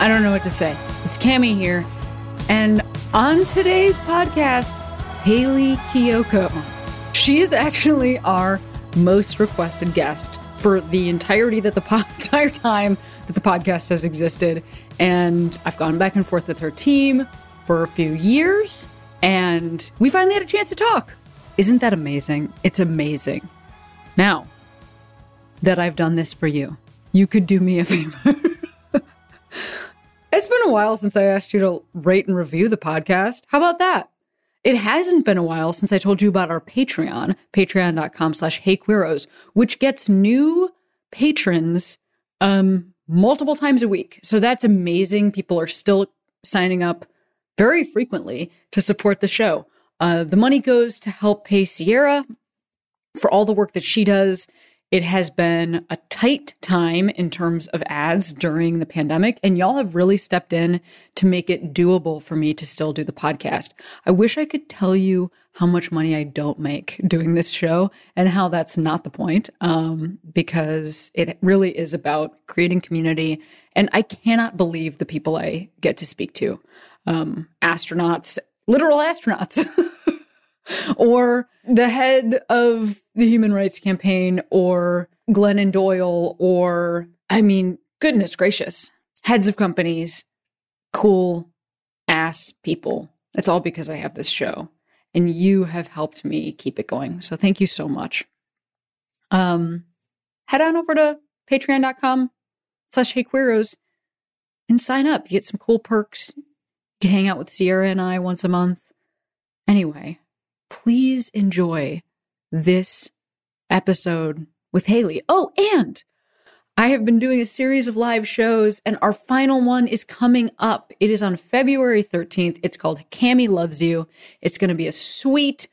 I don't know what to say. It's Cami here, and on today's podcast, Hayley Kiyoko. She is actually our most requested guest for the entirety that the po- entire time that the podcast has existed, and I've gone back and forth with her team for a few years, and we finally had a chance to talk. Isn't that amazing? It's amazing. Now that I've done this for you, you could do me a favor. It's been a while since I asked you to rate and review the podcast. How about that? It hasn't been a while since I told you about our Patreon, patreon.com slash heyqueeros, which gets new patrons um multiple times a week. So that's amazing. People are still signing up very frequently to support the show. Uh, the money goes to help pay Sierra for all the work that she does. It has been a tight time in terms of ads during the pandemic, and y'all have really stepped in to make it doable for me to still do the podcast. I wish I could tell you how much money I don't make doing this show and how that's not the point, um, because it really is about creating community. And I cannot believe the people I get to speak to um, astronauts, literal astronauts. or the head of the Human Rights Campaign, or Glennon Doyle, or, I mean, goodness gracious, heads of companies, cool ass people. It's all because I have this show. And you have helped me keep it going. So thank you so much. Um, head on over to patreon.com slash heyqueeros and sign up. You get some cool perks. You can hang out with Sierra and I once a month. Anyway, please enjoy this episode with Hayley. Oh, and I have been doing a series of live shows, and our final one is coming up. It is on February 13th. It's called Cami Loves You. It's going to be a sweet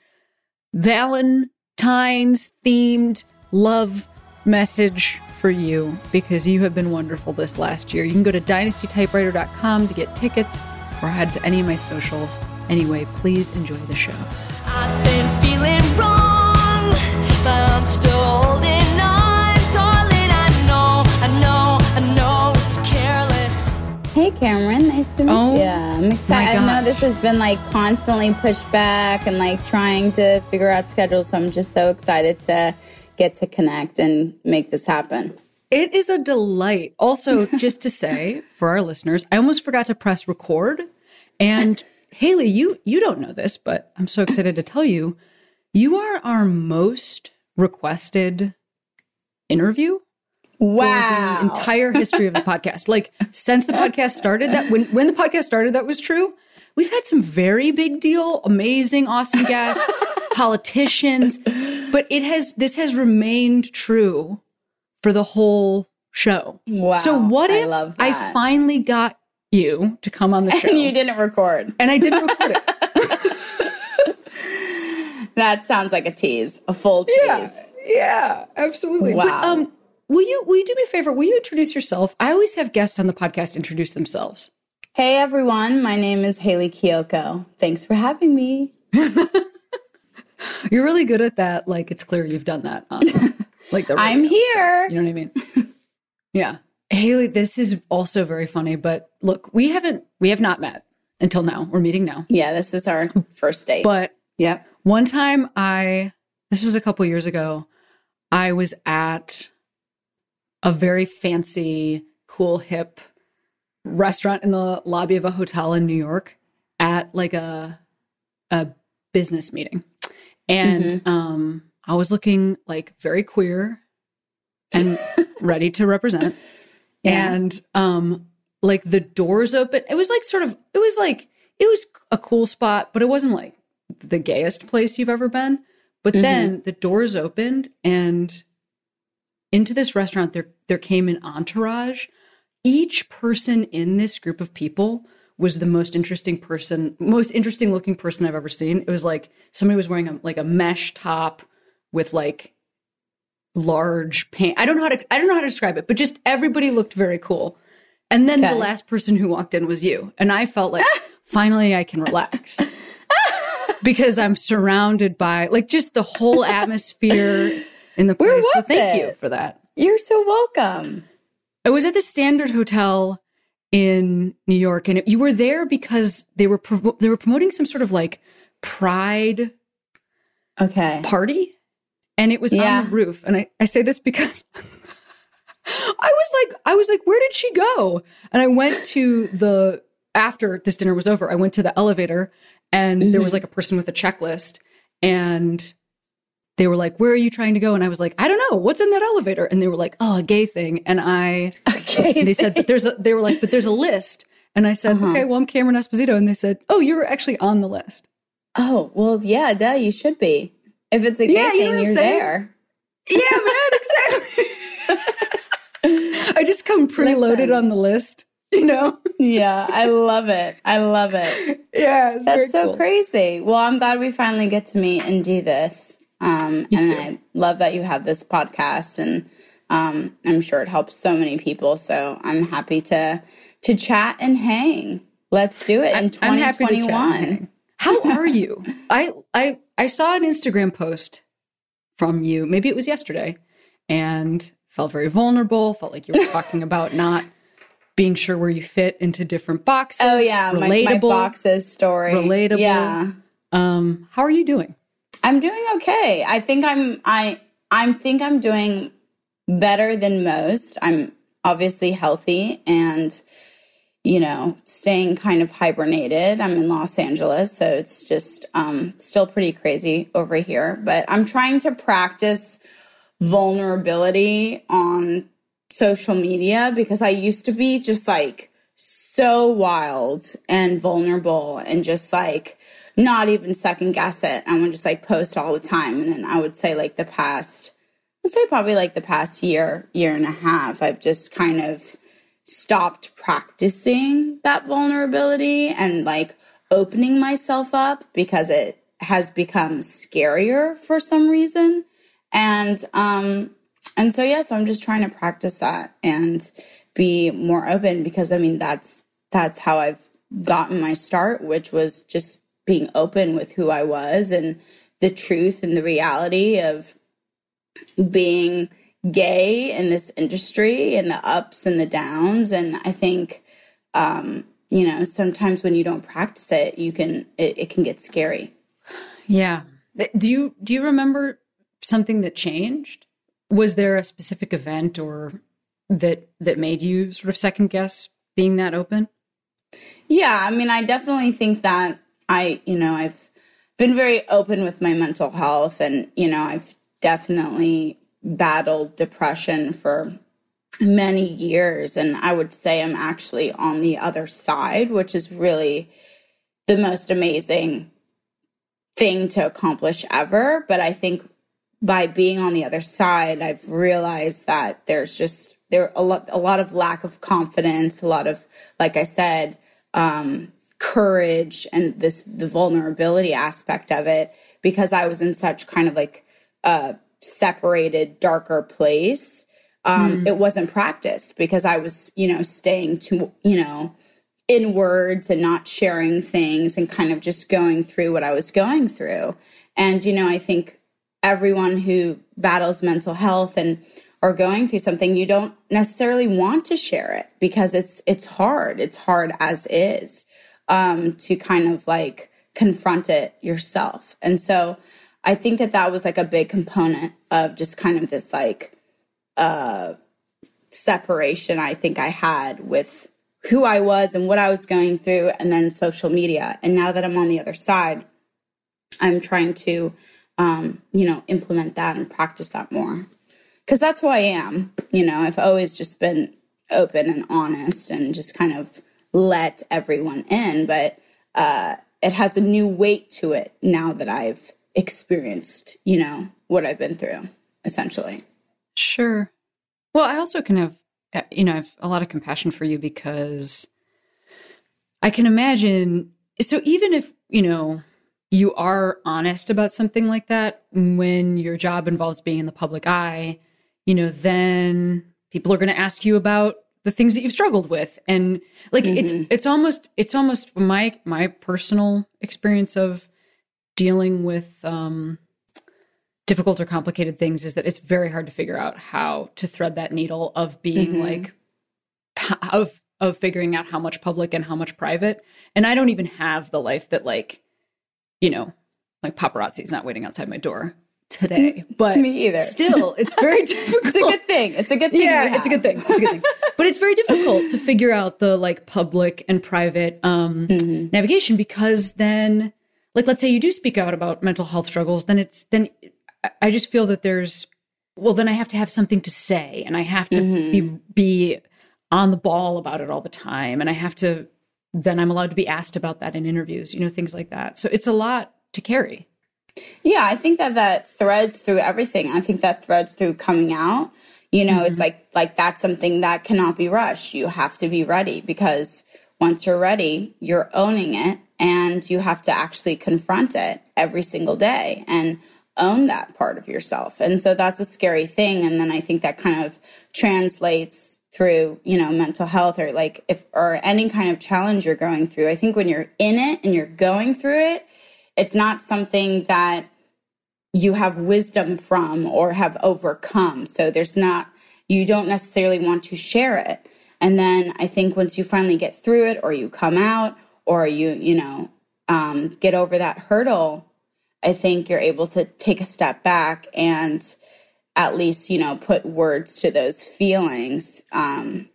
Valentine's themed love message for you because you have been wonderful this last year. You can go to dynastytypewriter.com to get tickets or head to any of my socials. Anyway, please enjoy the show. I've been feeling wrong, but I'm still holding on, darling. I know, I know, I know it's careless. Hey Cameron, nice to meet Oh, you. I'm excited. I know this has been like constantly pushed back and like trying to figure out schedules. So I'm just so excited to get to connect and make this happen. It is a delight. Also, just to say for our listeners, I almost forgot to press record. And Hayley, you you don't know this, but I'm so excited to tell you, you are our most requested interview for the entire history of the podcast. Like since the podcast started, that when when the podcast started, that was true. We've had some very big deal, amazing, awesome guests, politicians, but it has this has remained true for the whole show. Wow. So what I if love I finally got you to come on the show and you didn't record. and I didn't record it? That sounds like a tease, a full tease. Yeah, yeah, absolutely. But Wow. um, will you will you do me a favor? Will you introduce yourself? I always have guests on the podcast introduce themselves. Hey everyone, my name is Hayley Kiyoko. Thanks for having me. You're really good at that. Like it's clear you've done that. On, like the I'm stuff. here. You know what I mean? yeah, Hayley. This is also very funny. But look, we haven't we have not met until now. We're meeting now. Yeah, this is our first date. But yeah. One time I this was a couple years ago, I was at a very fancy, cool, hip restaurant in the lobby of a hotel in New York at like a a business meeting. And um I was looking like very queer and ready to represent. Yeah. And um like the doors open. It was like sort of it was like it was a cool spot, but it wasn't like the gayest place you've ever been. But then the doors opened and into this restaurant there there came an entourage. each person in this group of people was the most interesting person, most interesting looking person I've ever seen. It was like somebody was wearing a, like a mesh top with like large paint. I don't know how to I don't know how to describe it, but just everybody looked very cool. And then Okay. the last person who walked in was you. And I felt like finally I can relax. because I'm surrounded by like just the whole atmosphere in the place. Where so was thank it? you for that. You're so welcome. I was at the Standard Hotel in New York, and you were there because they were provo- they were promoting some sort of like pride Okay. party, and it was Yeah. on the roof. And I, I say this because I was like, I was like, where did she go? And I went to the after this dinner was over. I went to the elevator, and there was like a person with a checklist, and they were like, "Where are you trying to go?" And I was like, "I don't know. What's in that elevator?" And they were like, "Oh, a gay thing." And I Okay. they said, but there's a, they were like, but there's a list. And I said, Uh-huh. okay, well, I'm Cameron Esposito. And they said, oh, you're actually on the list. oh, well, yeah, duh, you should be. If it's a gay Yeah, you know thing, you're saying? there. Yeah, man, exactly. I just come preloaded Listen. on the list, you know? Yeah, I love it. I love it. Yeah, That's so cool. crazy. Well, I'm glad we finally get to meet and do this. Um, and too. I love that you have this podcast, and um, I'm sure it helps so many people. So I'm happy to to chat and hang. Let's do it in I'm happy to chat. 2021. How are you? I I I saw an Instagram post from you. Maybe it was yesterday, and felt very vulnerable. Felt like you were talking about not being sure where you fit into different boxes. Oh yeah, my, relatable. my boxes story. Relatable. Yeah, Um, how are you doing? I'm doing okay. I think I'm I I think I'm doing better than most. I'm obviously healthy and you know, staying kind of hibernated. I'm in Los Angeles, so it's just um still pretty crazy over here, but I'm trying to practice vulnerability on social media because I used to be just like so wild and vulnerable and just like not even second guess it. I would just like post all the time. And then I would say like the past, I'd say probably like the past year, year and a half, I've just kind of stopped practicing that vulnerability and like opening myself up because it has become scarier for some reason. And um and so yeah, so I'm just trying to practice that and be more open because I mean that's that's how I've gotten my start, which was just being open with who I was and the truth and the reality of being gay in this industry and the ups and the downs. And I think, um, you know, sometimes when you don't practice it, you can, it, it can get scary. Yeah. Do you do you remember something that changed? Was there a specific event or that that made you sort of second guess being that open? Yeah, I mean, I definitely think that I, you know, I've been very open with my mental health and, you know, I've definitely battled depression for many years. And I would say I'm actually on the other side, which is really the most amazing thing to accomplish ever. But I think by being on the other side, I've realized that there's just there a lot a lot of lack of confidence, a lot of like I said, um, courage and this the vulnerability aspect of it because I was in such kind of like a separated, darker place. Um, It wasn't practiced because I was, you know, staying to, you know, inwards and not sharing things and kind of just going through what I was going through. And, you know, I think everyone who battles mental health and are going through something you don't necessarily want to share it because it's it's hard it's hard as is um to kind of like confront it yourself and so i think that that was like a big component of just kind of this like uh separation i think i had with who i was and what i was going through and then social media and now that i'm on the other side i'm trying to um you know implement that and practice that more because that's who I am. You know, I've always just been open and honest and just kind of let everyone in, but uh, it has a new weight to it now that I've experienced, you know, what I've been through, essentially. Sure. Well, I also can have uh, you know, I have a lot of compassion for you because I can imagine. So even if, you know, you are honest about something like that, when your job involves being in the public eye, you know, then people are going to ask you about the things that you've struggled with and like it's it's almost it's almost my my personal experience of dealing with um difficult or complicated things is that it's very hard to figure out how to thread that needle of being like of of figuring out how much public and how much private and i don't even have the life that like you know like paparazzi's not waiting outside my door today but Me either. still it's very difficult It's a good thing. It's a good thing. yeah it's a good thing it's a good thing but it's very difficult to figure out the like public and private um Mm-hmm. navigation because then like let's say you do speak out about mental health struggles then it's then I- just feel that there's well then i have to have something to say and i have to be mm-hmm. be on the ball about it all the time and i have to then i'm allowed to be asked about that in interviews you know things like that so it's a lot to carry Yeah, I think that that threads through everything. I think that threads through coming out. You know, it's mm-hmm. like like that's something that cannot be rushed. You have to be ready because once you're ready, you're owning it and you have to actually confront it every single day and own that part of yourself. And so that's a scary thing and then I think that kind of translates through, you know, mental health or like if or any kind of challenge you're going through. I think when you're in it and you're going through it, it's not something that you have wisdom from or have overcome. So there's not, you don't necessarily want to share it. And then I think once you finally get through it or you come out or you, you know, um, get over that hurdle, I think you're able to take a step back and at least, you know, put words to those feelings um,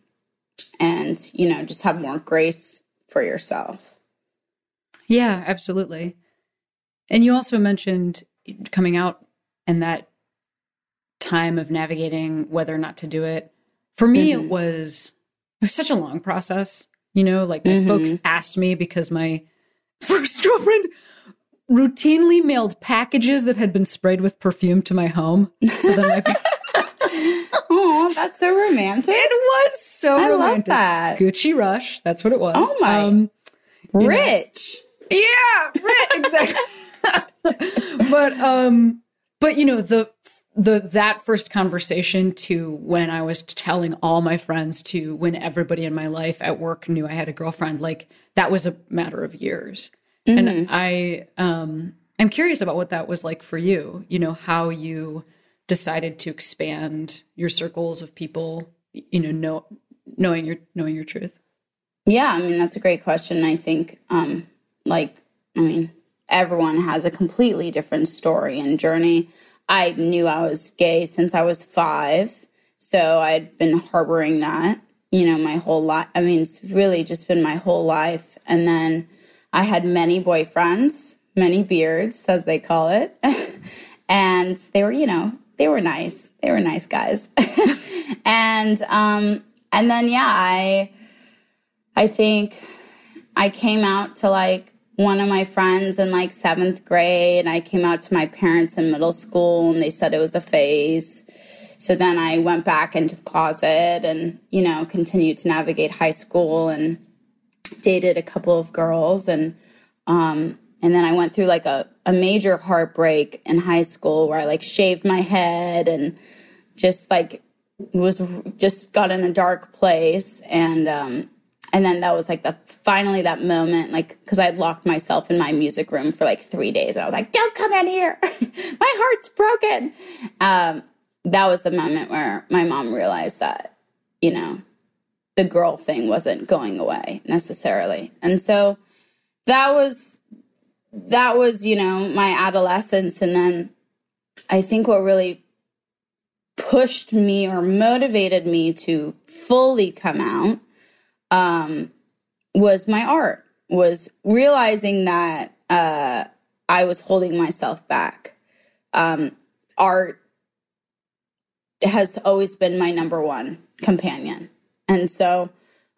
and, you know, just have more grace for yourself. Yeah, absolutely. And you also mentioned coming out and that time of navigating whether or not to do it. For me, it was it was such a long process. You know, like my folks asked me because my first girlfriend routinely mailed packages that had been sprayed with perfume to my home. So that my Oh, that's so romantic. it was so I love romantic. that. Gucci Rush, that's what it was. Oh my. Um, Rich. Yeah, rich. exactly. but um but you know the the that first conversation to when I was telling all my friends to when everybody in my life at work knew I had a girlfriend like that was a matter of years. And I um I'm curious about what that was like for you, you know, how you decided to expand your circles of people, you know, know knowing your knowing your truth. Yeah, I mean that's a great question. I think um like I mean everyone has a completely different story and journey. I knew I was gay since I was 5, so I'd been harboring that, you know, my whole life. I mean, it's really just been my whole life and then I had many boyfriends, many beards as they call it. and they were, you know, they were nice. They were nice guys. and um and then yeah, I I think I came out to like one of my friends in like seventh grade. I came out to my parents in middle school and they said it was a phase. So then I went back into the closet and, you know, continued to navigate high school and dated a couple of girls and um and then I went through like a, a major heartbreak in high school where I like shaved my head and just like was just got in a dark place and um and then that was like the finally that moment like because i locked myself in my music room for like three days. And i was like don't come in here. My heart's broken. Um that was the moment where my mom realized that you know the girl thing wasn't going away necessarily. And so that was that was you know my adolescence. And then i think what really pushed me or motivated me to fully come out um, was my art was realizing that uh, i was holding myself back um, art has always been my number one companion and so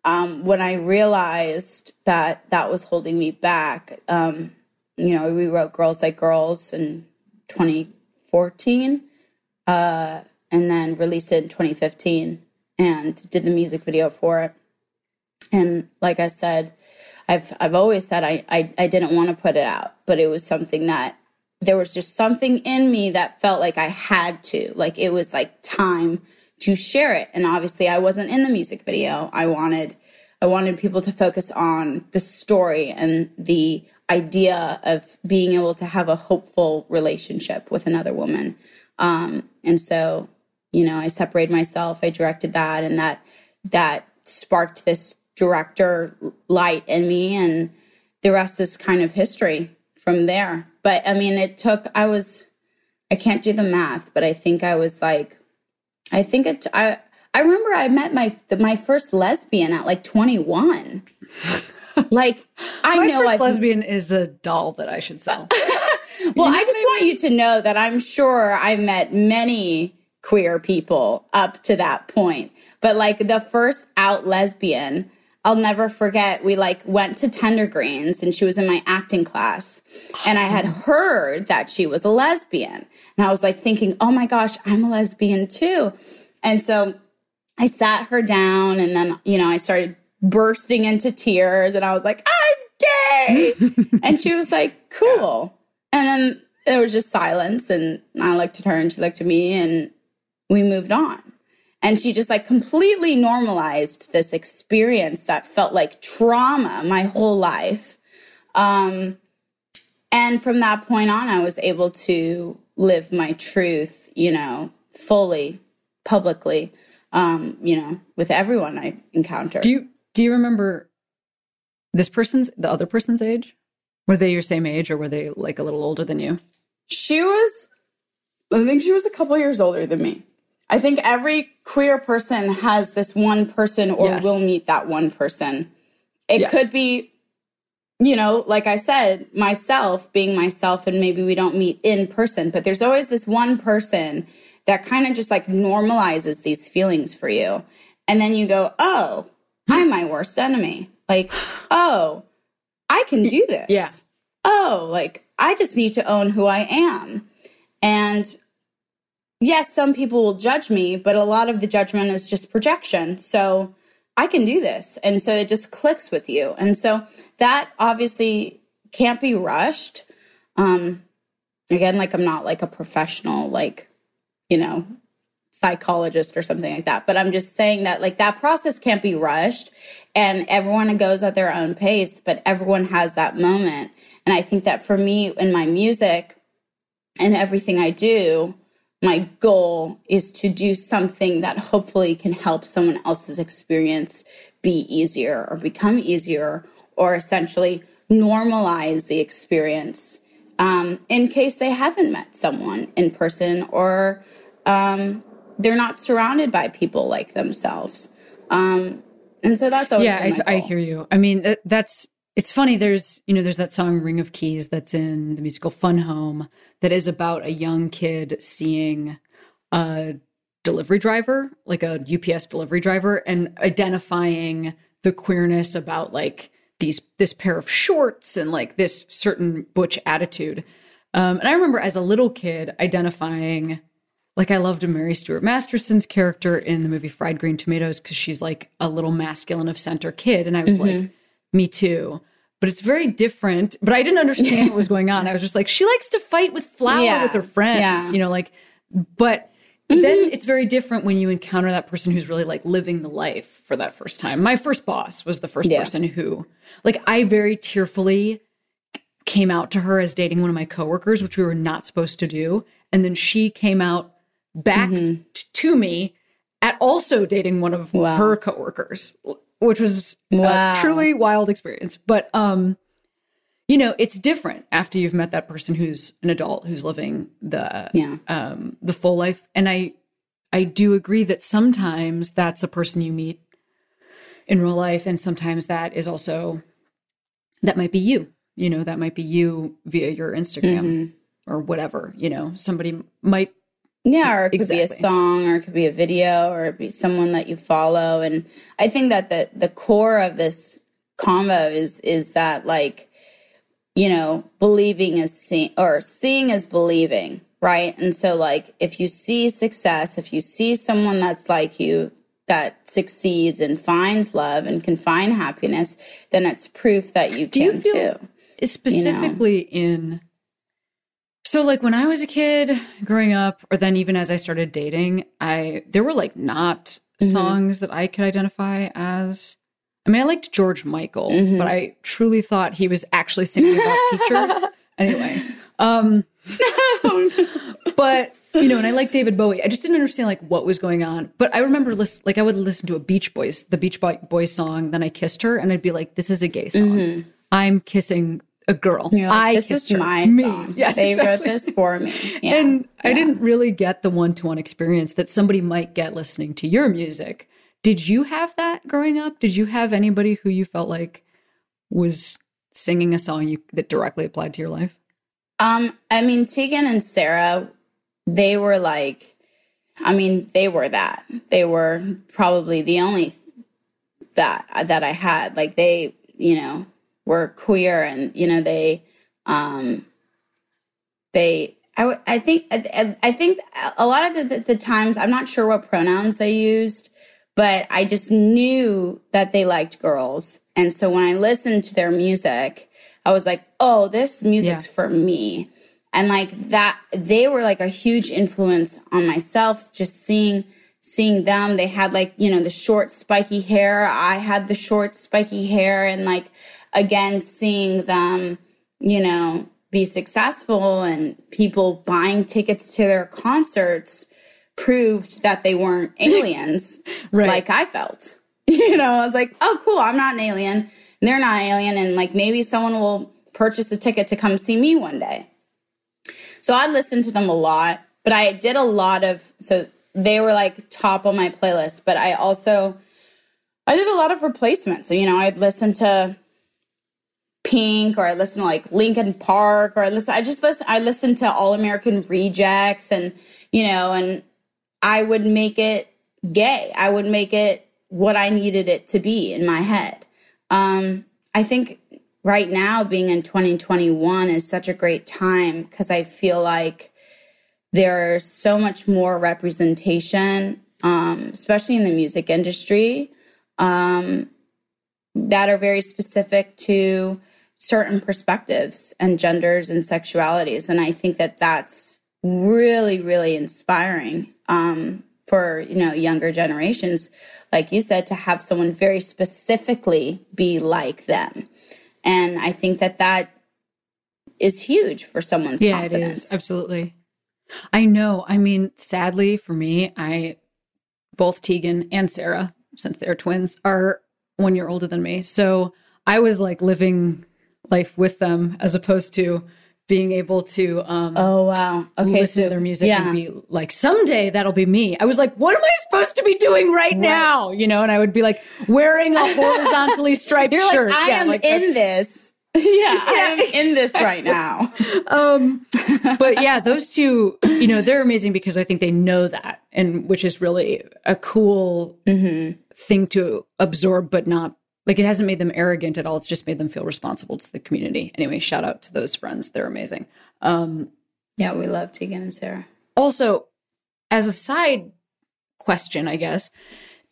um, when i realized that that was holding me back um, you know we wrote girls like girls in 2014 uh, and then released it in 2015 and did the music video for it. And like I said, I've I've always said I I, I didn't want to put it out, but it was something that there was just something in me that felt like I had to. Like it was like time to share it. And obviously I wasn't in the music video. I wanted I wanted people to focus on the story and the idea of being able to have a hopeful relationship with another woman. Um, and so, you know, I separated myself, I directed that, and that that sparked this director light in me, and the rest is kind of history from there. But I mean, it took. I was, I can't do the math, but I think I was like, I think it. I I remember I met my my first lesbian at like 21. like I My know first I've lesbian is a doll that I should sell. well, I just want you to know that I'm sure I met many queer people up to that point. But like the first out lesbian, I'll never forget. We like went to Tender Greens and she was in my acting class. And I had heard that she was a lesbian. And I was like thinking, oh my gosh, I'm a lesbian too. And so I sat her down and then, you know, I started bursting into tears and I was like, I'm gay. and she was like, cool. And then there was just silence and I looked at her and she looked at me and we moved on. And she just like completely normalized this experience that felt like trauma my whole life. Um, and from that point on, I was able to live my truth, you know, fully, publicly, um, you know, with everyone I encounter. do you do you remember this person's the other person's age? Were they your same age or were they like a little older than you? She was, I think she was a couple years older than me. I think every queer person has this one person or Yes. will meet that one person. It Yes. could be, you know, like I said, myself being myself, and maybe we don't meet in person, but there's always this one person that kind of just like normalizes these feelings for you. And then you go, oh, I'm my worst enemy. Like, oh, I can do this. Yeah. Oh, like I just need to own who I am. And yes, some people will judge me, but a lot of the judgment is just projection. So I can do this. And so it just clicks with you. And so that obviously can't be rushed. Um, again, like I'm not like a professional, like, you know, psychologist or something like that. But I'm just saying that like that process can't be rushed and everyone goes at their own pace, but everyone has that moment. And I think that for me in my music and everything I do, my goal is to do something that hopefully can help someone else's experience be easier or become easier or essentially normalize the experience um, in case they haven't met someone in person or um, they're not surrounded by people like themselves. Um, and so that's always yeah, I, I hear you. I mean, that's it's funny. There's you know there's that song "Ring of Keys" that's in the musical Fun Home that is about a young kid seeing a delivery driver, like a UPS delivery driver, and identifying the queerness about like these this pair of shorts and like this certain butch attitude. Um, and I remember as a little kid identifying like I loved Mary Stuart Masterson's character in the movie Fried Green Tomatoes because she's like a little masculine of center kid, and I was like, me too. But it's very different. But I didn't understand what was going on. I was just like, she likes to fight with flour Yeah. with her friends, Yeah. you know, like. But then it's very different when you encounter that person who's really like living the life for that first time. My first boss was the first Yeah. person who, like, I very tearfully came out to her as dating one of my coworkers, which we were not supposed to do. And then she came out back Mm-hmm. t- to me at also dating one of Wow. her coworkers, which was Wow. a truly wild experience. But um, you know, it's different after you've met that person who's an adult who's living the Yeah. um the full life. And I I do agree that sometimes that's a person you meet in real life, and sometimes that is also that might be you. You know, that might be you via your Instagram Mm-hmm. or whatever. You know, somebody might Yeah, or it could be a song, or it could be a video, or it be someone that you follow. And I think that the the core of this combo is is that like, you know, believing is seeing, or seeing is believing, right? And so like, if you see success, if you see someone that's like you, that succeeds and finds love and can find happiness, then it's proof that you Do you can feel- too. specifically in so like when i was a kid growing up or then even as i started dating i there were like not Mm-hmm. songs that i could identify as. I mean i liked george michael Mm-hmm. but i truly thought he was actually singing about teachers. Anyway um but you know and i liked david bowie. I just didn't understand like what was going on. But i remember listen, like i would listen to a beach boys the beach Boy- boys song then i kissed her and i'd be like this is a gay song. I'm kissing a girl. Like, i this kissed is my me song. yes they exactly. wrote this for me. Yeah. and i didn't really get the one-to-one experience that somebody might get listening to your music did you have that growing up did you have anybody who you felt like was singing a song you that directly applied to your life Um, I mean, Tegan and Sara, they were like, I mean, they were that. They were probably the only that that I had. Like they, you know, were queer, and you know, they, um, they. I think I, I think a lot of the, the, the times I'm not sure what pronouns they used, but I just knew that they liked girls, and so when I listened to their music, I was like, oh, this music's Yeah. for me. And like that, they were like a huge influence on myself. Just seeing, seeing them, they had like, you know, the short spiky hair. I had the short spiky hair and like, again, seeing them, you know, be successful and people buying tickets to their concerts proved that they weren't aliens Right. like I felt. You know, I was like, oh, cool, I'm not an alien. They're not alien. And like maybe someone will purchase a ticket to come see me one day. So I listened to them a lot, but I did a lot of, so they were like top on my playlist, but I also, I did a lot of replacements. So, you know, I'd listen to Or I listen to like Linkin Park or I listen I just listen I listened to All American Rejects and you know and I would make it gay. I would make it what I needed it to be in my head. Um I think right now being in 2021 is such a great time cuz I feel like there's so much more representation um especially in the music industry um that are very specific to certain perspectives and genders and sexualities. And i think that that's really really inspiring um, for you know younger generations like you said to have someone very specifically be like them. And i think that that is huge for someone's yeah confidence it is. absolutely. I know. I mean sadly for me i both tegan and sara since they're twins are one year older than me. So i was like living life with them as opposed to being able to um oh wow. Okay listen so to their music yeah. and be like someday that'll be me. I was like what am i supposed to be doing right, now? You know and i would be like wearing a horizontally striped you're shirt. Like i Yeah, am like, in this. Yeah, i am in this right now. Um but yeah those two you know they're amazing because i think they know that and which is really a cool Mm-hmm. thing to absorb but not like it hasn't made them arrogant at all. It's just made them feel responsible to the community. Anyway shout out to those friends. They're amazing. Um yeah we love tegan and sara. Also as a side question i guess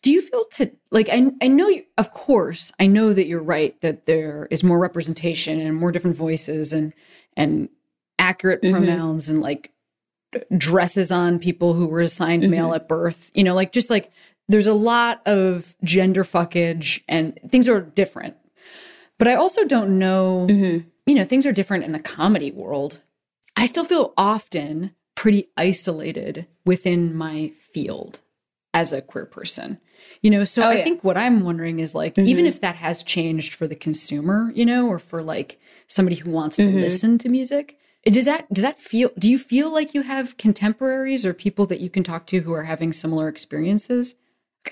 do you feel to like i, I know you, of course i know that you're right that there is more representation and more different voices and and accurate Mhm. pronouns and like dresses on people who were assigned male at birth you know like just like there's a lot of gender fuckage and things are different. But i also don't know mm-hmm. you know things are different in the comedy world. I still feel often pretty isolated within my field as a queer person you know? So Oh, i yeah. think what i'm wondering is like even mm-hmm. if that has changed for the consumer you know or for like somebody who wants to mm-hmm. listen to music does that does that feel do you feel like you have contemporaries or people that you can talk to who are having similar experiences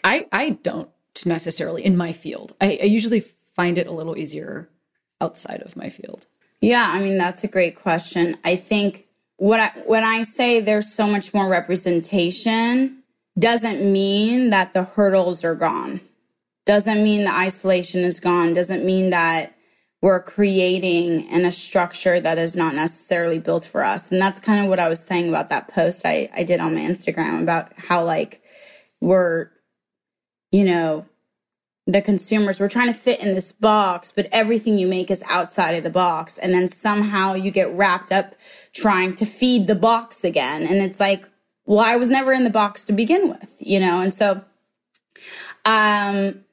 i i don't necessarily in my field i, I usually find it a little easier outside of my field Yeah, I mean that's a great question. I think what I, when I say there's so much more representation doesn't mean that the hurdles are gone. Doesn't mean the isolation is gone. Doesn't mean that we're creating in a structure that is not necessarily built for us. And that's kind of what I was saying about that post I, I did on my Instagram about how like we're you know, the consumers. We're trying to fit in this box but everything you make is outside of the box. And then somehow you get wrapped up trying to feed the box again. And it's like well i was never in the box to begin with you know? And so um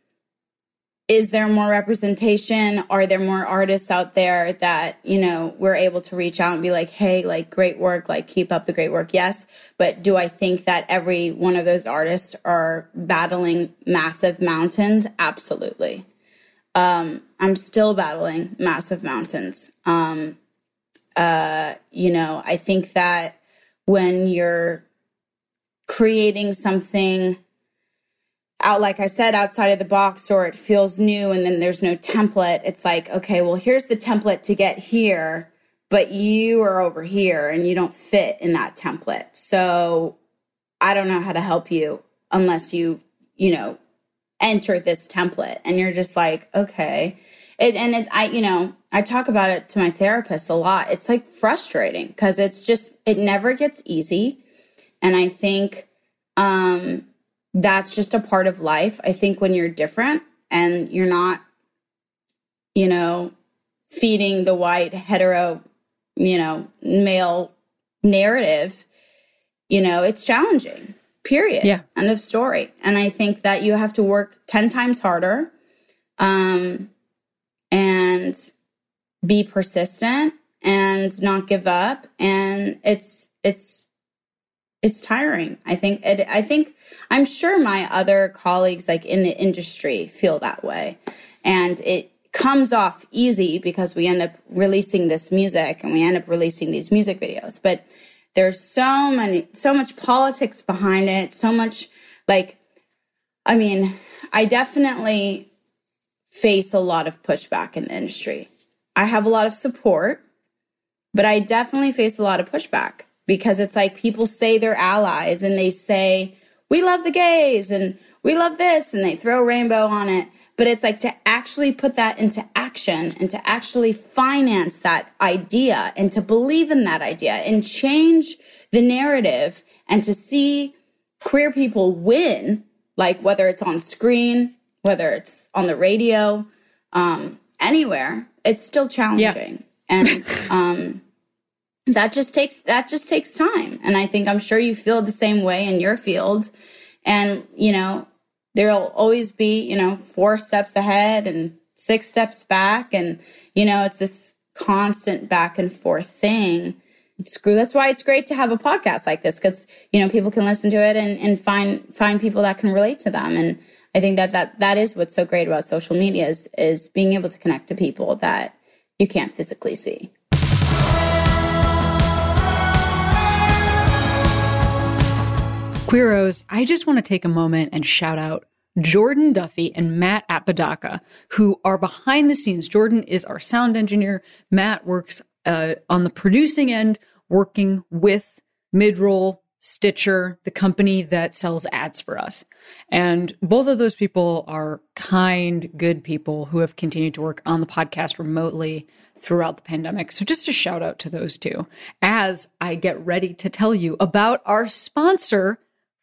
is there more representation? Are there more artists out there that you know we're able to reach out and be like hey like great work like keep up the great work? Yes. But do i think that every one of those artists are battling massive mountains? Absolutely. Um i'm still battling massive mountains. Um uh you know i think that when you're creating something out like i said outside of the box or it feels new and then there's no template it's like okay well here's the template to get here but you are over here and you don't fit in that template. So i don't know how to help you unless you you know enter this template and you're just like okay. It, and it's i you know i talk about it to my therapist a lot. It's like frustrating because it's just it never gets easy. And i think um that's just a part of life. I think when you're different and you're not, you know, feeding the white hetero, you know, male narrative, you know, it's challenging. Period. Yeah. End of story. And I think that you have to work 10 times harder um and be persistent and not give up and it's it's it's tiring. I think it, I think I'm sure my other colleagues like in the industry feel that way. And it comes off easy because we end up releasing this music and we end up releasing these music videos. But there's so many so much politics behind it, so much like I mean, I definitely face a lot of pushback in the industry. I have a lot of support, but I definitely face a lot of pushback because it's like people say they're allies and they say, we love the gays and we love this and they throw rainbow on it. But it's like to actually put that into action and to actually finance that idea and to believe in that idea and change the narrative and to see queer people win, like whether it's on screen, whether it's on the radio, um, anywhere, it's still challenging. And um, that just takes that just takes time. And i think i'm sure you feel the same way in your field. And you know there'll always be you know four steps ahead and six steps back. And you know it's this constant back and forth thing. Screw that's why it's great to have a podcast like this because you know people can listen to it and, and find find people that can relate to them. And i think that that that is what's so great about social media is is being able to connect to people that you can't physically see Queeros, I just want to take a moment and shout out Jordan Duffy and Matt Apodaca, who are behind the scenes. Jordan is our sound engineer. Matt works uh, on the producing end, working with Midroll, Stitcher, the company that sells ads for us. And both of those people are kind, good people who have continued to work on the podcast remotely throughout the pandemic. So just a shout out to those two as I get ready to tell you about our sponsor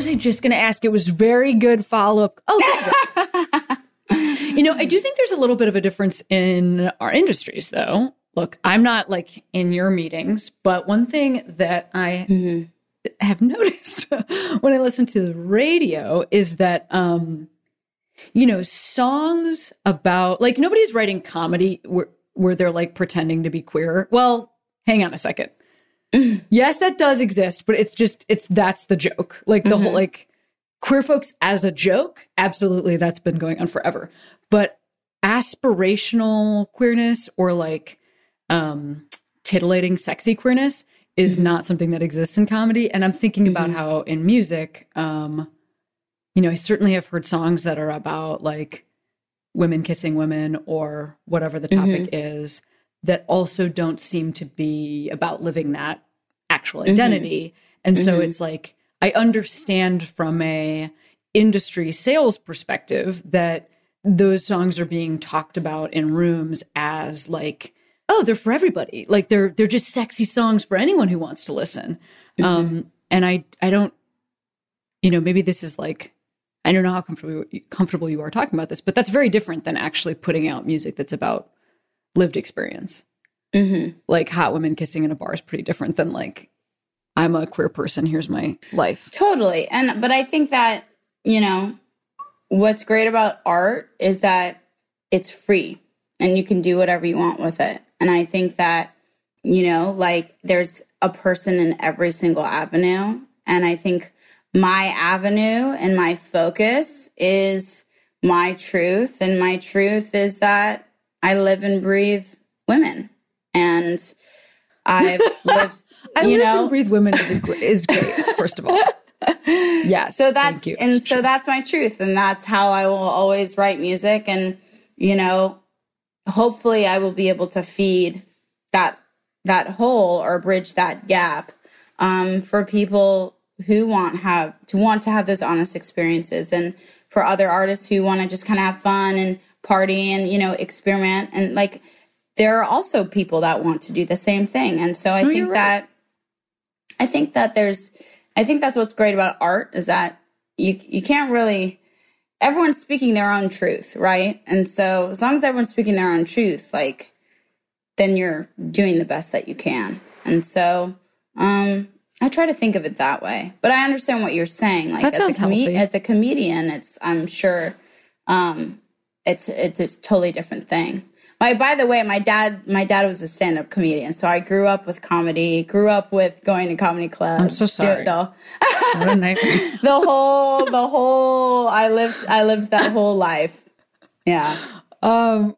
Was I just going to ask? It was very good follow up. Oh, you know, I do think there's a little bit of a difference in our industries, though. Look, I'm not like in your meetings, but one thing that I have noticed when I listen to the radio is that um, you know, songs about like nobody's writing comedy where where they're like pretending to be queer. Well, hang on a second. Mm-hmm. yes, that does exist, but it's just it's that's the joke. Like the whole mm-hmm. like queer folks as a joke, absolutely that's been going on forever. But aspirational queerness or like um titillating sexy queerness is mm-hmm. not something that exists in comedy. And i'm thinking about how in music um you know i certainly have heard songs that are about like women kissing women or whatever the topic is that also don't seem to be about living that actual mm-hmm. identity. And so mm-hmm. it's like i understand from a industry sales perspective that those songs are being talked about in rooms as like oh they're for everybody. Like they're they're just sexy songs for anyone who wants to listen. Mm-hmm. Um and i i don't you know maybe this is like i don't know how comfortable comfortable you are talking about this but that's very different than actually putting out music that's about lived experience Mm-hmm. like hot women kissing in a bar is pretty different than like i'm a queer person here's my life Totally. And but I think that, you know, what's great about art is that it's free and you can do whatever you want with it. And I think that, you know, like there's a person in every single avenue. And I think my avenue and my focus is my truth. And my truth is that I live and breathe women. And I've lived, i you live know, and breathe women is, a, is great first of all yes so that's you. and so that's my truth and that's how i will always write music and you know hopefully i will be able to feed that that hole or bridge that gap um, for people who want have to want to have those honest experiences and for other artists who want to just kind of have fun and party and you know experiment. And like there are also people that want to do the same thing. And so i No, think right. that i think that there's i think that's what's great about art is that you you can't really everyone's speaking their own truth right? And so as long as everyone's speaking their own truth like then you're doing the best that you can. And so um i try to think of it that way. But i understand what you're saying. Like That as a healthy. as a comedian it's i'm sure um it's it's a totally different thing my by the way my dad my dad was a stand-up comedian so i grew up with comedy grew up with going to comedy clubs I'm so sorry. the, what a nightmare the whole the whole i lived i lived that whole life yeah Um.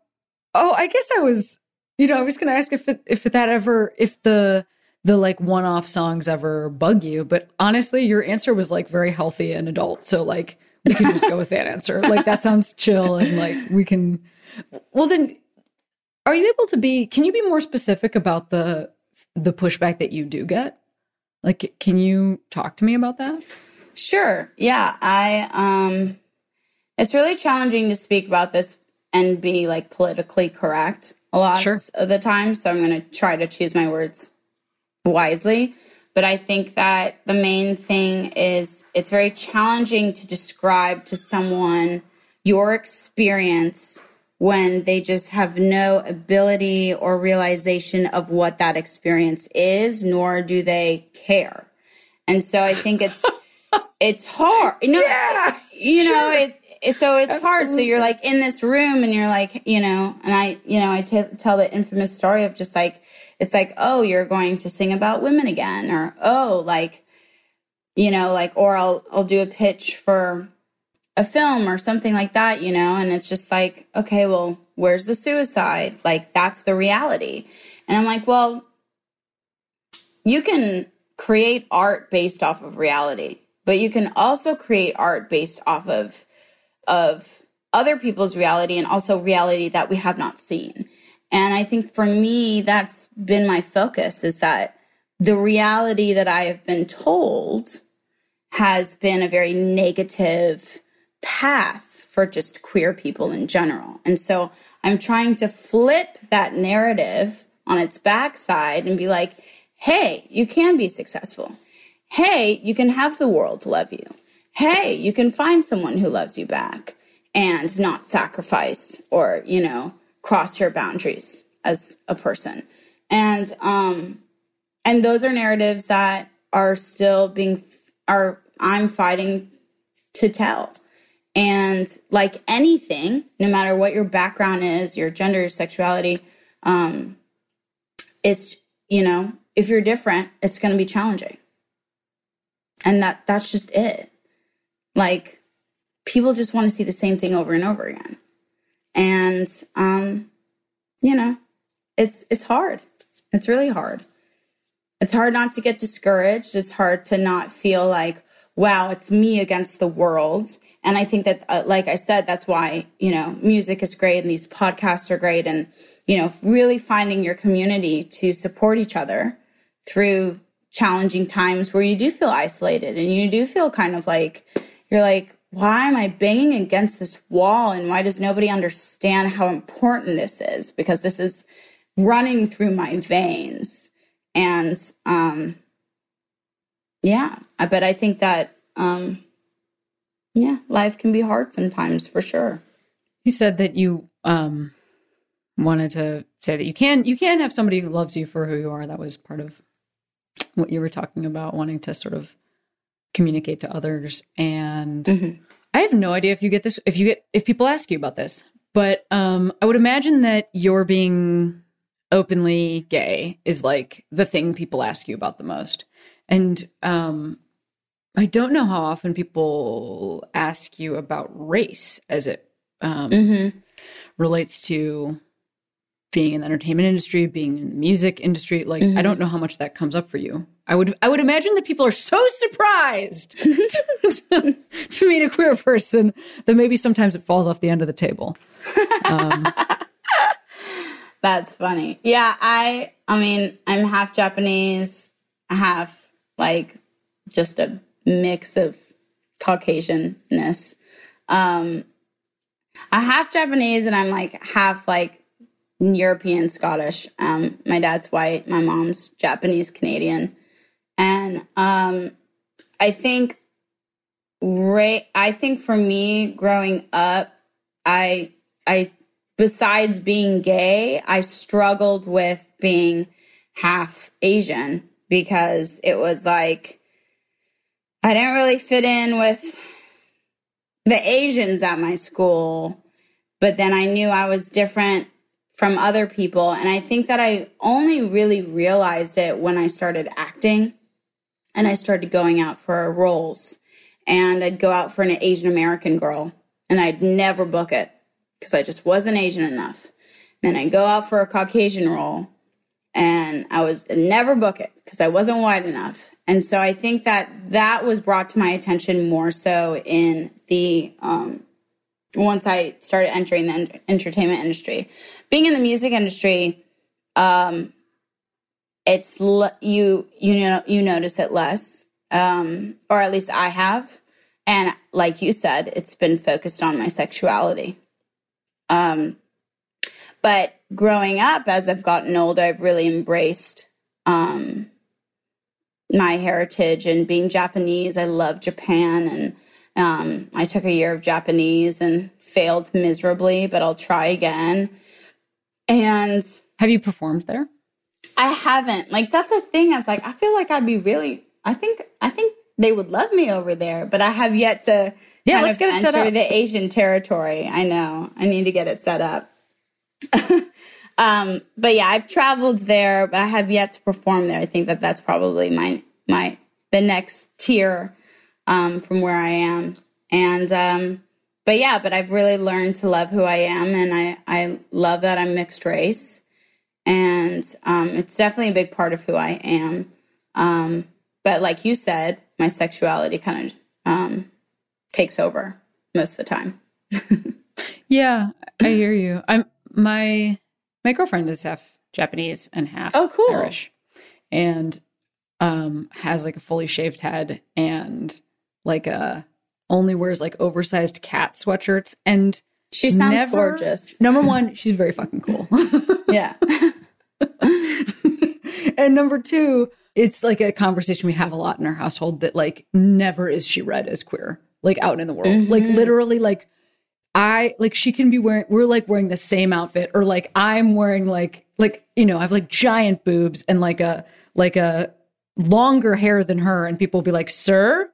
Oh, I guess I was. You know, I was going to ask if it, if that ever if the the like one off songs ever bug you, but honestly, your answer was like very healthy and adult. So like we can just go with that answer. Like that sounds chill and like we can. Well, then, are you able to be? Can you be more specific about the the pushback that you do get? Like, can you talk to me about that? Sure. Yeah. I um it's really challenging to speak about this and be like politically correct a lot Sure. of the time. So I'm gonna try to choose my words wisely. But I think that the main thing is it's very challenging to describe to someone your experience when they just have no ability or realization of what that experience is, nor do they care. And so I think it's it's hard. You know, Yeah, you know it. So it's hard. So you're like in this room, and you're like, you know, and I, you know, I t- tell the infamous story of just like it's like, oh, you're going to sing about women again, or oh, like, you know, like, or I'll I'll do a pitch for a film or something like that, you know, and it's just like, okay, well, where's the suicide? Like, that's the reality. And I'm like, well, you can create art based off of reality, but you can also create art based off of of other people's reality and also reality that we have not seen. And I think for me, that's been my focus is that the reality that I have been told has been a very negative path for just queer people in general. And so I'm trying to flip that narrative on its backside and be like, hey, you can be successful. Hey, you can have the world love you. Hey, you can find someone who loves you back and not sacrifice or, you know, cross your boundaries as a person. And um and those are narratives that are still being are I'm fighting to tell. And like anything, no matter what your background is, your gender, your sexuality, um, it's, you know, if you're different, it's going to be challenging. And that that's just it. Like people just want to see the same thing over and over again. And um, you know, it's it's hard. It's really hard. It's hard not to get discouraged. It's hard to not feel like, wow, it's me against the world. And I think that, uh, like I said, that's why, you know, music is great and these podcasts are great. And, you know, really finding your community to support each other through challenging times where you do feel isolated and you do feel kind of like, you're like, why am I banging against this wall? And why does nobody understand how important this is? Because this is running through my veins. And um yeah, but I think that um yeah, life can be hard sometimes for sure. You said that you um wanted to say that you can you can have somebody who loves you for who you are. That was part of what you were talking about, wanting to sort of communicate to others. And Mm-hmm. I have no idea if you get this if you get if people ask you about this, but um I would imagine that you're being openly gay is like the thing people ask you about the most. And um I don't know how often people ask you about race as it um Mm-hmm. relates to being in the entertainment industry, being in the music industry. Like Mm-hmm. I don't know how much that comes up for you. I would I would imagine that people are so surprised to, to meet a queer person that maybe sometimes it falls off the end of the table. Um, That's funny. Yeah, I I mean, I'm half Japanese, half like just a mix of Caucasianness. Um I'm half Japanese and I'm like half like European Scottish. Um my dad's white, my mom's Japanese Canadian. And um I think ra- I think for me growing up, I I besides being gay, I struggled with being half Asian because it was like I didn't really fit in with the Asians at my school, but then I knew I was different from other people. And I think that I only really realized it when I started acting and I started going out for roles. And I'd go out for an Asian American girl and I'd never book it because I just wasn't Asian enough. Then I'd go out for a Caucasian role and I was never book it because I wasn't white enough. And so I think that that was brought to my attention more so in the um, once I started entering the entertainment industry. Being in the music industry, um, it's you you know you notice it less, um, or at least I have. And like you said, it's been focused on my sexuality. Um, but growing up, as I've gotten older, I've really embraced um, my heritage and being Japanese. I love Japan, and um, I took a year of Japanese and failed miserably, but I'll try again. And have you performed there? I haven't. Like that's the thing. I was like, I feel like I'd be really. I think. I think they would love me over there, but I have yet to. Yeah, let's get it set up. The Asian territory. I know. I need to get it set up. um, but yeah, I've traveled there, but I have yet to perform there. I think that that's probably my my the next tier um, from where I am. And um, but yeah, but I've really learned to love who I am, and I I love that I'm mixed race and um, it's definitely a big part of who I am. Um, but like you said, my sexuality kind of um, takes over most of the time. Yeah, I hear you. I'm my my girlfriend is half Japanese and half Oh, cool. Irish, and um has like a fully shaved head and like a only wears like oversized cat sweatshirts and She sounds never- gorgeous. Number one, she's very fucking cool. Yeah. and number two, it's like a conversation we have a lot in our household that like never is she read as queer, like out in the world. Mm-hmm. Like literally, like I like she can be wearing we're like wearing the same outfit, or like I'm wearing like like you know, I have like giant boobs and like a like a longer hair than her, and people will be like, Sir?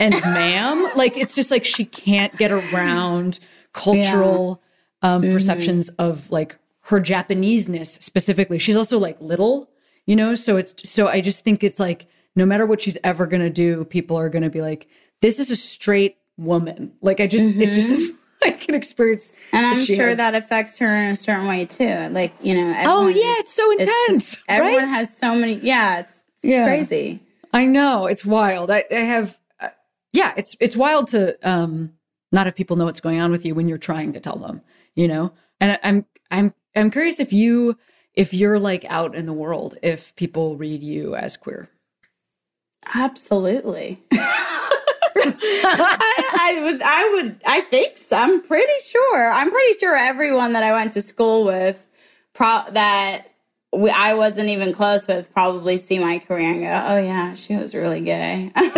and ma'am. like it's just like she can't get around cultural um, perceptions of like her Japaneseness specifically. She's also like little, you know. So it's so I just think it's like no matter what she's ever gonna do, people are gonna be like, this is a straight woman. Like I just it just is like an experience. And I'm she sure has. that affects her in a certain way too. Like, you know, Oh, yeah, it's so intense, just- everyone right? has so many. Yeah, it's, it's Yeah. crazy. I know it's wild. I, I have, uh, yeah, it's it's wild to um not if people know what's going on with you when you're trying to tell them, you know. And I'm I'm I'm curious if you if you're like out in the world, if people read you as queer. Absolutely. I, I would, I would, I think so. I'm pretty sure. I'm pretty sure everyone that I went to school with, pro- that we, I wasn't even close with, probably see my career and go, "Oh yeah, she was really gay." like,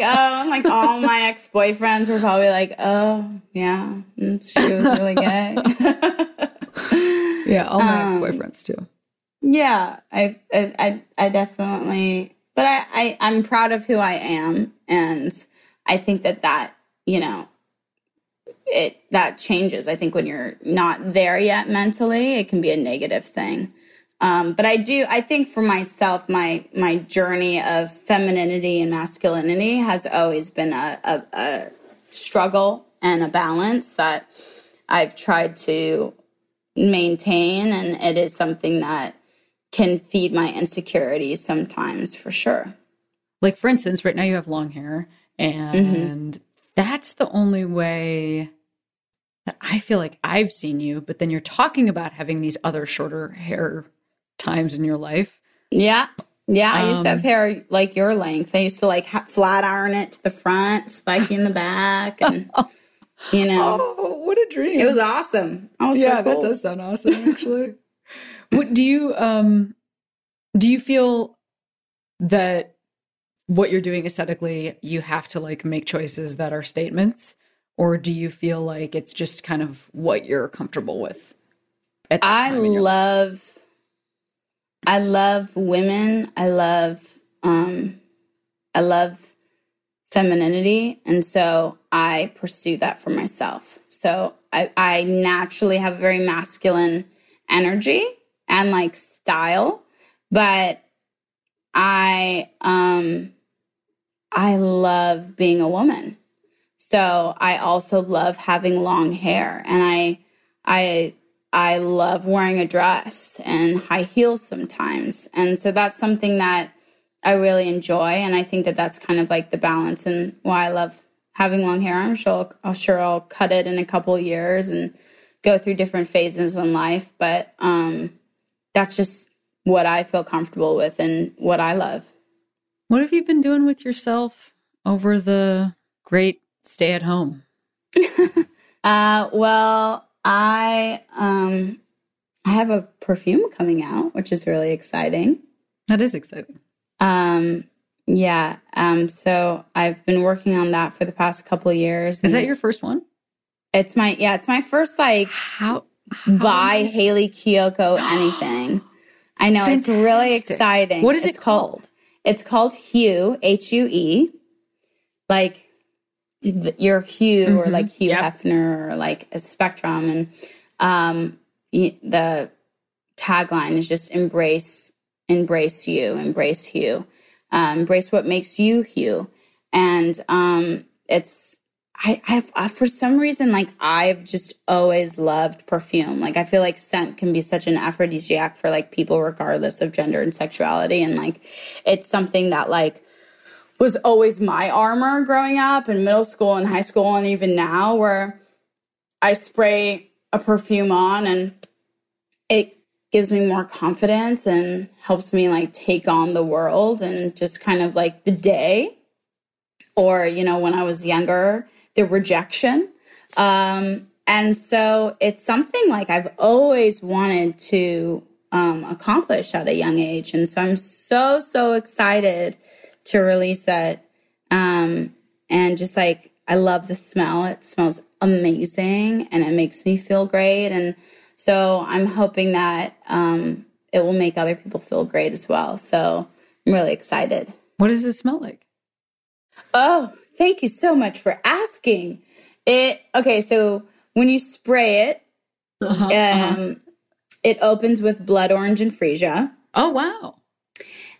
oh, like all my ex boyfriends were probably like, "Oh yeah, mm, she was really gay." Yeah, all my Um, ex-boyfriends too. Yeah, I, I, I, I definitely, but I, I, I'm proud of who I am, and I think that that, you know, it that changes. I think when you're not there yet mentally, it can be a negative thing. Um, but I do, I think for myself, my my journey of femininity and masculinity has always been a, a, a struggle and a balance that I've tried to maintain, and it is something that can feed my insecurities sometimes for sure. Like for instance, right now you have long hair, and that's the only way that I feel like I've seen you. But then you're talking about having these other shorter hair times in your life. Yeah. Yeah, I used to have Um, hair like your length. I used to like ha- flat iron it to the front, spiky in the back, and you know, Oh, what a dream! it was awesome. I was so yeah, that does sound awesome. Actually, what do you um do you feel that what you're doing aesthetically, you have to like make choices that are statements, or do you feel like it's just kind of what you're comfortable with? I your life? love I love women. I love um I love femininity and so I pursue that for myself. So I I naturally have a very masculine energy and like style, but I um I love being a woman. So I also love having long hair and I I I love wearing a dress and high heels sometimes. And so that's something that I really enjoy and I think that that's kind of like the balance and why I love having long hair. I'm sure I'm sure I'll cut it in a couple years and go through different phases in life, but um that's just what I feel comfortable with and what I love. What have you been doing with yourself over the great stay at home? Uh, well, I um, I have a perfume coming out, which is really exciting. That is exciting. Um, yeah. Um, so I've been working on that for the past couple of years. Is that your first one? It's my yeah. It's my first like How? buy Hayley Kiyoko anything. I know it's really exciting. What is It's it called? It's called Hue, H U E, like th- your Hugh or like Hugh Mm-hmm. Yep. Hefner or like a Spectrum, and um, the tagline is just embrace, embrace you, embrace Hue, um, embrace what makes you Hue, and um, it's. I, I've, I, for some reason, like I've just always loved perfume. Like I feel like scent can be such an aphrodisiac for like people, regardless of gender and sexuality. And like, it's something that like was always my armor growing up in middle school and high school and even now where I spray a perfume on and it gives me more confidence and helps me like take on the world and just kind of like the day or you know when I was younger the rejection um and so it's something like I've always wanted to um, accomplish at a young age and so I'm so so excited to release it. Um, and just like, I love the smell. It smells amazing and it makes me feel great. And so I'm hoping that um, it will make other people feel great as well. So I'm really excited. What does it smell like? Oh, thank you so much for asking. It okay, so when you spray it, Uh-huh, um, uh-huh. it opens with blood orange and freesia, Oh wow.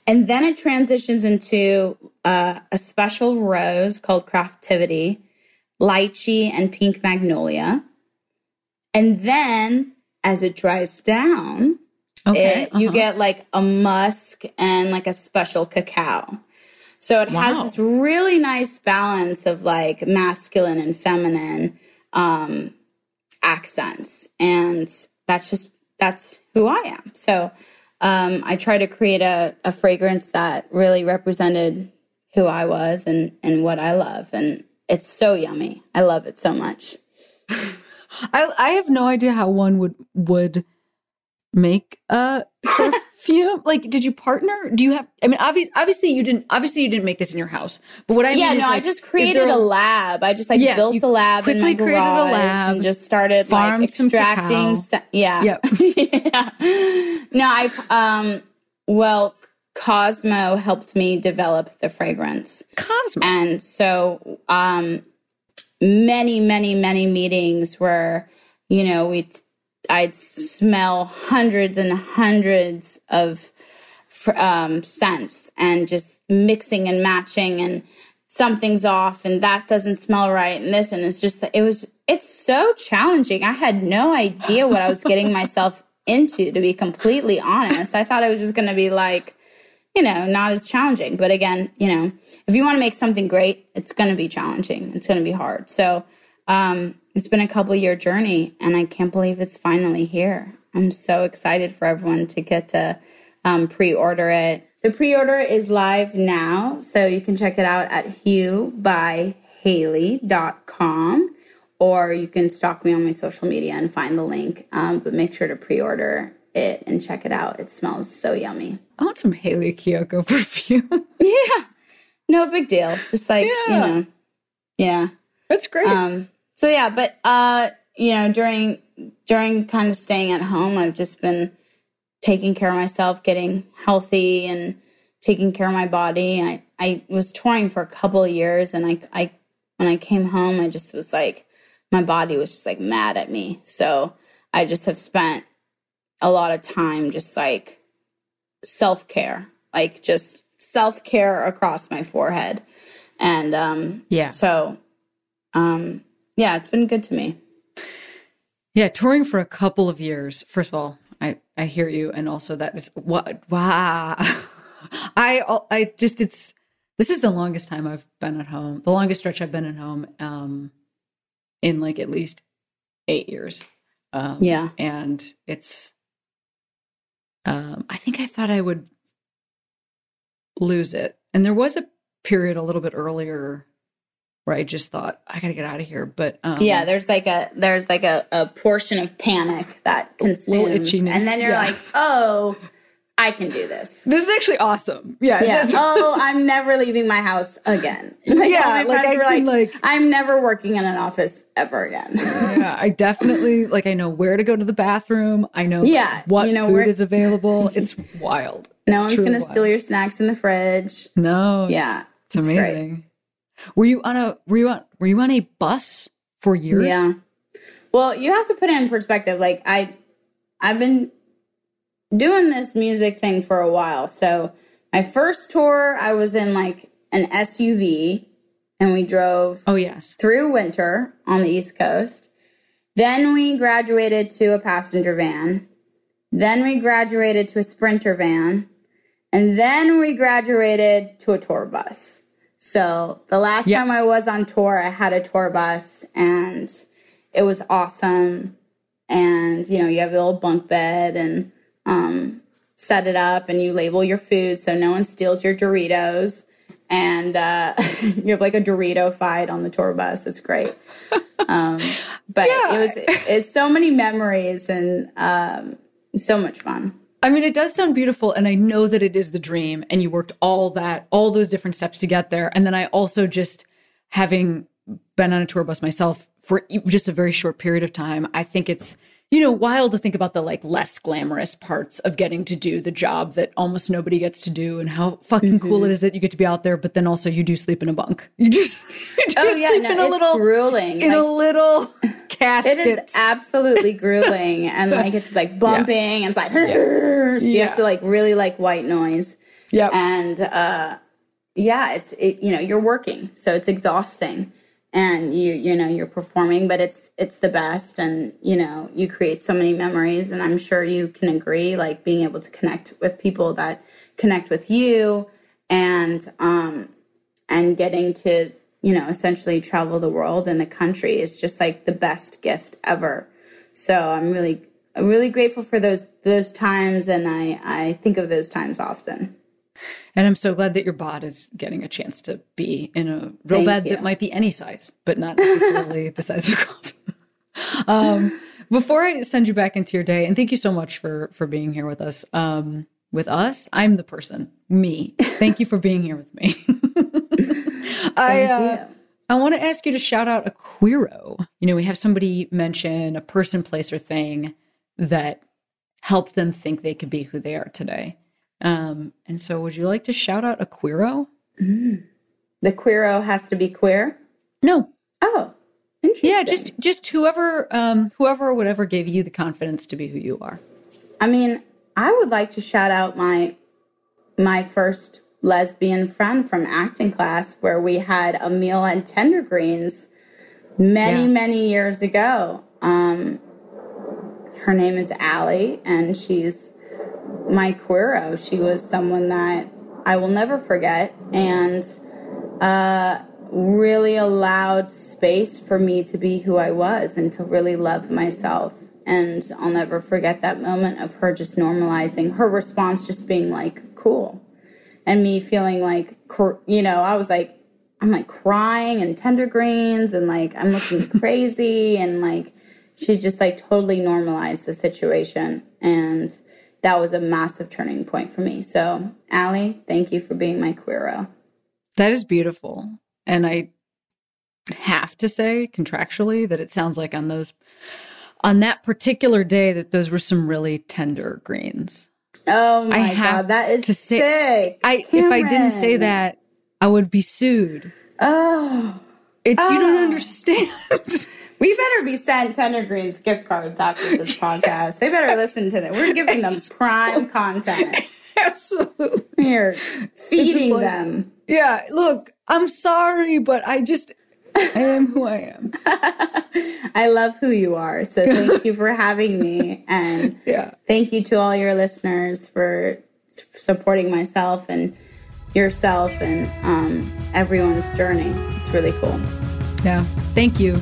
and then it transitions into uh, a special rose called Craftivity, lychee, and pink magnolia. And then as it dries down, Okay. it, you uh-huh. get like a musk and like a special cacao. So it Wow. has this really nice balance of like masculine and feminine um, accents. And that's just, that's who I am. So um, I try to create a, a fragrance that really represented who I was and, and what I love. And it's so yummy. I love it so much. I I have no idea how one would would make a perfume. like, did you partner? Do you have? I mean, obviously, obviously you didn't. Obviously, you didn't make this in your house. But what I yeah, mean no, is, I just created there a lab. I just like Yeah, built a lab in my quickly created a lab, and just started like extracting. se- yeah, Yep. yeah. No, I um. Well, Cosmo helped me develop the fragrance, Cosmo. and so um, many, many, many meetings where you know we. I'd smell hundreds and hundreds of um, scents and just mixing and matching and something's off and that doesn't smell right and this and it's just it was it's so challenging. I had no idea what i was getting myself into to be completely honest. I thought it was just going to be like you know not as challenging. But again you know if you want to make something great it's going to be challenging. It's going to be hard. So um it's been a couple year journey and i can't believe it's finally here. I'm so excited for everyone to get to um, pre-order it. The pre-order is live now so you can check it out at huebyhayley.com or you can stalk me on my social media and find the link. Um, but make sure to pre-order it and check it out. It smells so yummy. I want some Hayley Kiyoko perfume. yeah. No big deal. Just like you know. Yeah. That's great. um so yeah but uh you know during during kind of staying at home i've just been taking care of myself getting healthy and taking care of my body. I i was touring for a couple of years and i i when i came home i just was like my body was just like mad at me. So i just have spent a lot of time just like self-care like just self-care across my forehead. And um yeah. so, um, yeah, it's been good to me. Yeah, touring for a couple of years. First of all, I I hear you, and also that is what wow. I I just it's this is the longest time I've been at home. The longest stretch I've been at home, um, in like at least eight years. Um, Yeah. and it's. Um, I think I thought I would lose it, and there was a period a little bit earlier where I just thought I got to get out of here. But um, yeah, there's like a there's like a, a portion of panic that consumes, and then you're yeah. like, oh, I can do this. This is actually awesome. Yeah. Yeah. oh, I'm never leaving my house again. Like, Yeah, like, I can, like, like- I'm never working in an office ever again. yeah, I definitely like. I know where to go to the bathroom. I know Yeah, what you know food where- is available. It's wild. no It's one's gonna wild. steal your snacks in the fridge. No. Yeah, it's, it's it's great. Were you on a were you on were you on a bus for years? Yeah. Well, you have to put it in perspective. Like I, I've been doing this music thing for a while. So my first tour, I was in like an SUV, and we drove Oh yes. through winter on the East Coast. Then we graduated to a passenger van. Then we graduated to a sprinter van. And then we graduated to a tour bus. So the last Yes. time I was on tour, I had a tour bus and it was awesome. And, you know, you have a little bunk bed and um, set it up and you label your food so no one steals your Doritos. And uh, you have like a Dorito fight on the tour bus. It's great. Um, but Yeah. it was it's so many memories and um, so much fun. I mean, it does sound beautiful, and I know that it is the dream, and you worked all that, all those different steps to get there. And then I also just having been on a tour bus myself for just a very short period of time, I think it's, you know, wild to think about the like less glamorous parts of getting to do the job that almost nobody gets to do and how fucking cool Mm-hmm. it is that you get to be out there, but then also you do sleep in a bunk. You just, you do Oh yeah, no, in a it's little grueling. in a little it is absolutely grueling, and like it's just like bumping, and it's like so you Yeah. have to like really like white noise, Yep. and uh, yeah, it's it. You know, you're working, so it's exhausting, and you you know you're performing, but it's it's the best, and you know you create so many memories, and I'm sure you can agree, like being able to connect with people that connect with you, and um and getting to you know essentially travel the world and the country is just like the best gift ever so i'm really i'm really grateful for those those times and i i think of those times often And I'm so glad that your bod is getting a chance to be in a real Thank bed you. that might be any size, but not necessarily the size of a coffin. Um, before I send you back into your day, and thank you so much for for being here with us. Um, with us, I'm the person, me. Thank you for being here with me. I uh. I want to ask you to shout out a queero. You know, we have somebody mention a person, place, or thing that helped them think they could be who they are today. Um, and so, would you like to shout out a queero? the queero has to be queer No, oh interesting yeah, just just whoever, um, whoever or whatever gave you the confidence to be who you are. i mean i would like to shout out my my first lesbian friend from acting class where we had a meal at tender greens many Yeah. many years ago. Um her name is Allie and she's my queero. She was someone that i will never forget and uh really allowed space for me to be who i was and to really love myself. And i'll never forget that moment of her just normalizing her response just being like cool and me feeling like you know i was like i'm like crying and tender greens and like i'm looking crazy and like she just like totally normalized the situation. And that was a massive turning point for me. So Allie, thank you for being my queero. That is beautiful, and I have to say contractually that it sounds like on those on that particular day that those were some really tender greens. Oh my I have god that is to say- sick. I if I didn't say that, I would be sued. oh. It's you don't Ah. understand. we better be sent tender greens gift cards after this podcast. They better listen to that we're giving them prime content. Absolutely. we're feeding them. Yeah, look, I'm sorry, but I just I am who I am. I love who you are. So thank you for having me. And Yeah. thank you to all your listeners for supporting myself and yourself and um, everyone's journey. It's really cool. Yeah. Thank you.